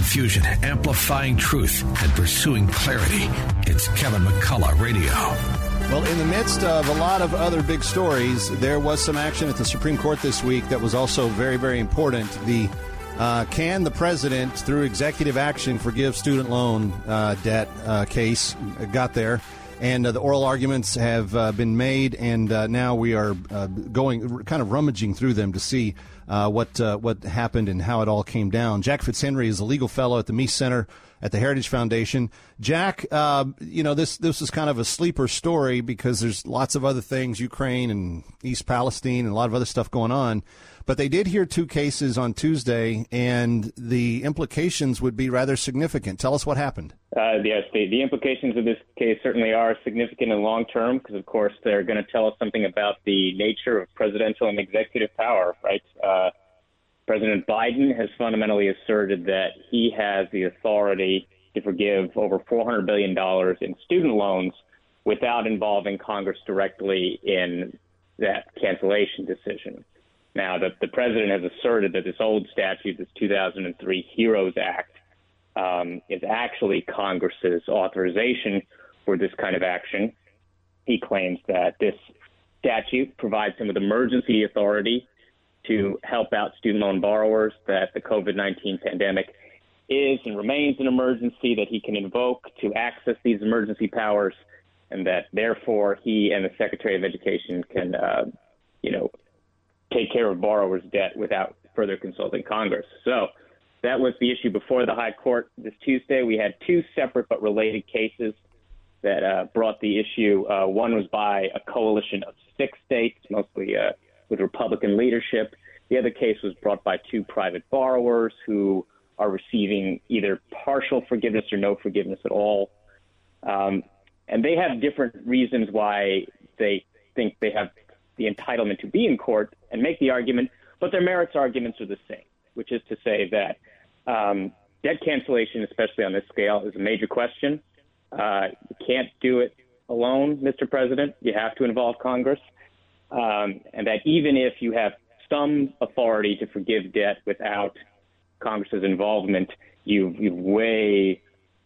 confusion, amplifying truth, and pursuing clarity. It's Kevin McCullough Radio. Well, in the midst of a lot of other big stories, there was some action at the Supreme Court this week that was also very, very important. The uh, can the president, through executive action, forgive student loan uh, debt uh, case got there? And uh, the oral arguments have uh, been made, and uh, now we are going, kind of rummaging through them to see what what happened and how it all came down. Jack Fitzhenry is a legal fellow at the Meese Center at the Heritage Foundation. Jack, uh, you know this this is kind of a sleeper story because there's lots of other things, Ukraine and East Palestine, and a lot of other stuff going on. But they did hear two cases on Tuesday, and the implications would be rather significant. Tell us what happened. Uh, yes, the, the implications of this case certainly are significant and long term because, of course, they're going to tell us something about the nature of presidential and executive power, right? Uh, President Biden has fundamentally asserted that he has the authority to forgive over $400 billion in student loans without involving Congress directly in that cancellation decision. Now, the, the president has asserted that this old statute, this 2003 HEROES Act, um, is actually Congress's authorization for this kind of action. He claims that this statute provides him with emergency authority to help out student loan borrowers, that the COVID 19 pandemic is and remains an emergency that he can invoke to access these emergency powers, and that therefore he and the Secretary of Education can, uh, you know, take care of borrowers' debt without further consulting Congress. So that was the issue before the High Court this Tuesday. We had two separate but related cases that uh, brought the issue. Uh, one was by a coalition of six states, mostly uh, with Republican leadership. The other case was brought by two private borrowers who are receiving either partial forgiveness or no forgiveness at all. Um, and they have different reasons why they think they have the entitlement to be in court and make the argument, but their merits arguments are the same, which is to say that um, debt cancellation, especially on this scale, is a major question. Uh, you can't do it alone, Mr. President. You have to involve Congress. Um, and that even if you have some authority to forgive debt without Congress's involvement, you've, you've way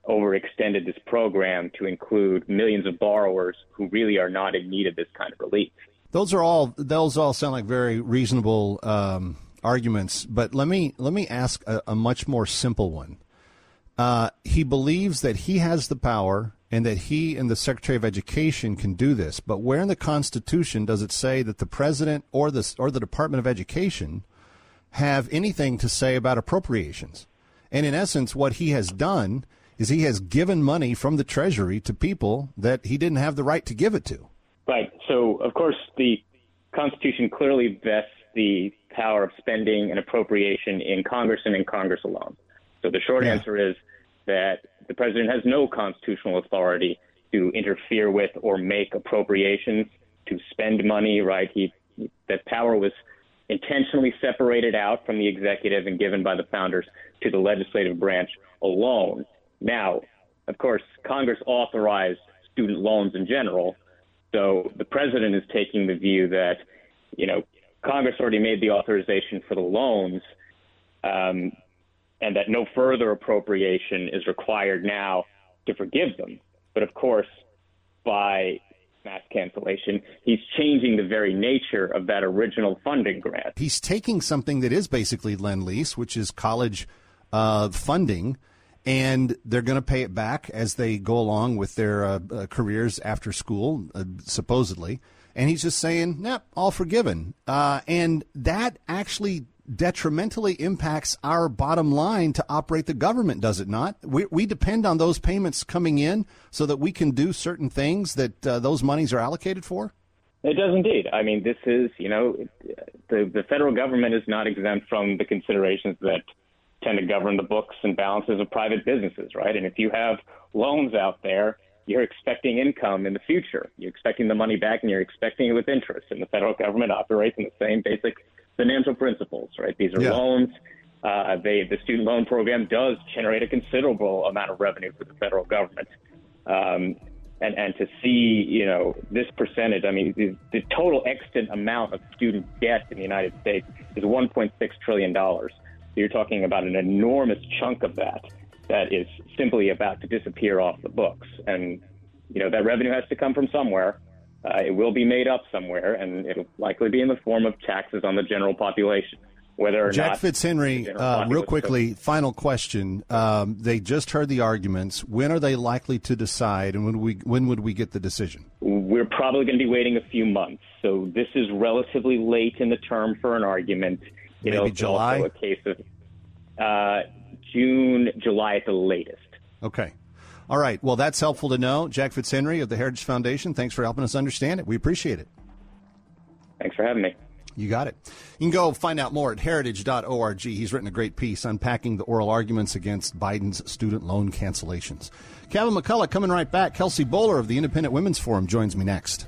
overextended this program to include millions of borrowers who really are not in need of this kind of relief. Those are all those all sound like very reasonable um, arguments, but let me let me ask a, a much more simple one. Uh, he believes that he has the power and that he and the Secretary of Education can do this. But where in the Constitution does it say that the President or the or the Department of Education have anything to say about appropriations? And in essence, what he has done is he has given money from the Treasury to people that he didn't have the right to give it to. Right. So, of course, the Constitution clearly vests the power of spending and appropriation in Congress and in Congress alone. So the short yeah. answer is that the president has no constitutional authority to interfere with or make appropriations to spend money. Right? He that power was intentionally separated out from the executive and given by the founders to the legislative branch alone. Now, of course, Congress authorized student loans in general, so the president is taking the view that, you know, Congress already made the authorization for the loans, um, and that no further appropriation is required now to forgive them. But of course, by mass cancellation, he's changing the very nature of that original funding grant. He's taking something that is basically lend lease, which is college uh, funding and they're going to pay it back as they go along with their uh, uh, careers after school, uh, supposedly. And he's just saying, "Nope, all forgiven." Uh, and that actually detrimentally impacts our bottom line to operate the government, does it not? We, we depend on those payments coming in so that we can do certain things that uh, those monies are allocated for. It does indeed. I mean, this is, you know, the the federal government is not exempt from the considerations that tend to govern the books and balances of private businesses, right? And if you have loans out there, you're expecting income in the future. You're expecting the money back and you're expecting it with interest. And the federal government operates in the same basic financial principles, right? These are yeah. loans. Uh, they, the student loan program does generate a considerable amount of revenue for the federal government. Um, and, and to see, you know, this percentage, I mean, the, the total extant amount of student debt in the United States is $1.6 trillion. You're talking about an enormous chunk of that that is simply about to disappear off the books. And, you know, that revenue has to come from somewhere. Uh, it will be made up somewhere, and it'll likely be in the form of taxes on the general population. Whether or Jack not Fitzhenry, uh, real quickly, final question. Um, they just heard the arguments. When are they likely to decide, and when we when would we get the decision? We're probably going to be waiting a few months. So this is relatively late in the term for an argument. You Maybe know, July. Also a case of uh, June, July at the latest. Okay. All right. Well, that's helpful to know. Jack Fitzhenry of the Heritage Foundation, thanks for helping us understand it. We appreciate it. Thanks for having me. You got it. You can go find out more at heritage.org. He's written a great piece unpacking the oral arguments against Biden's student loan cancellations. Kevin McCullough coming right back. Kelsey Bolar of the Independent Women's Forum joins me next.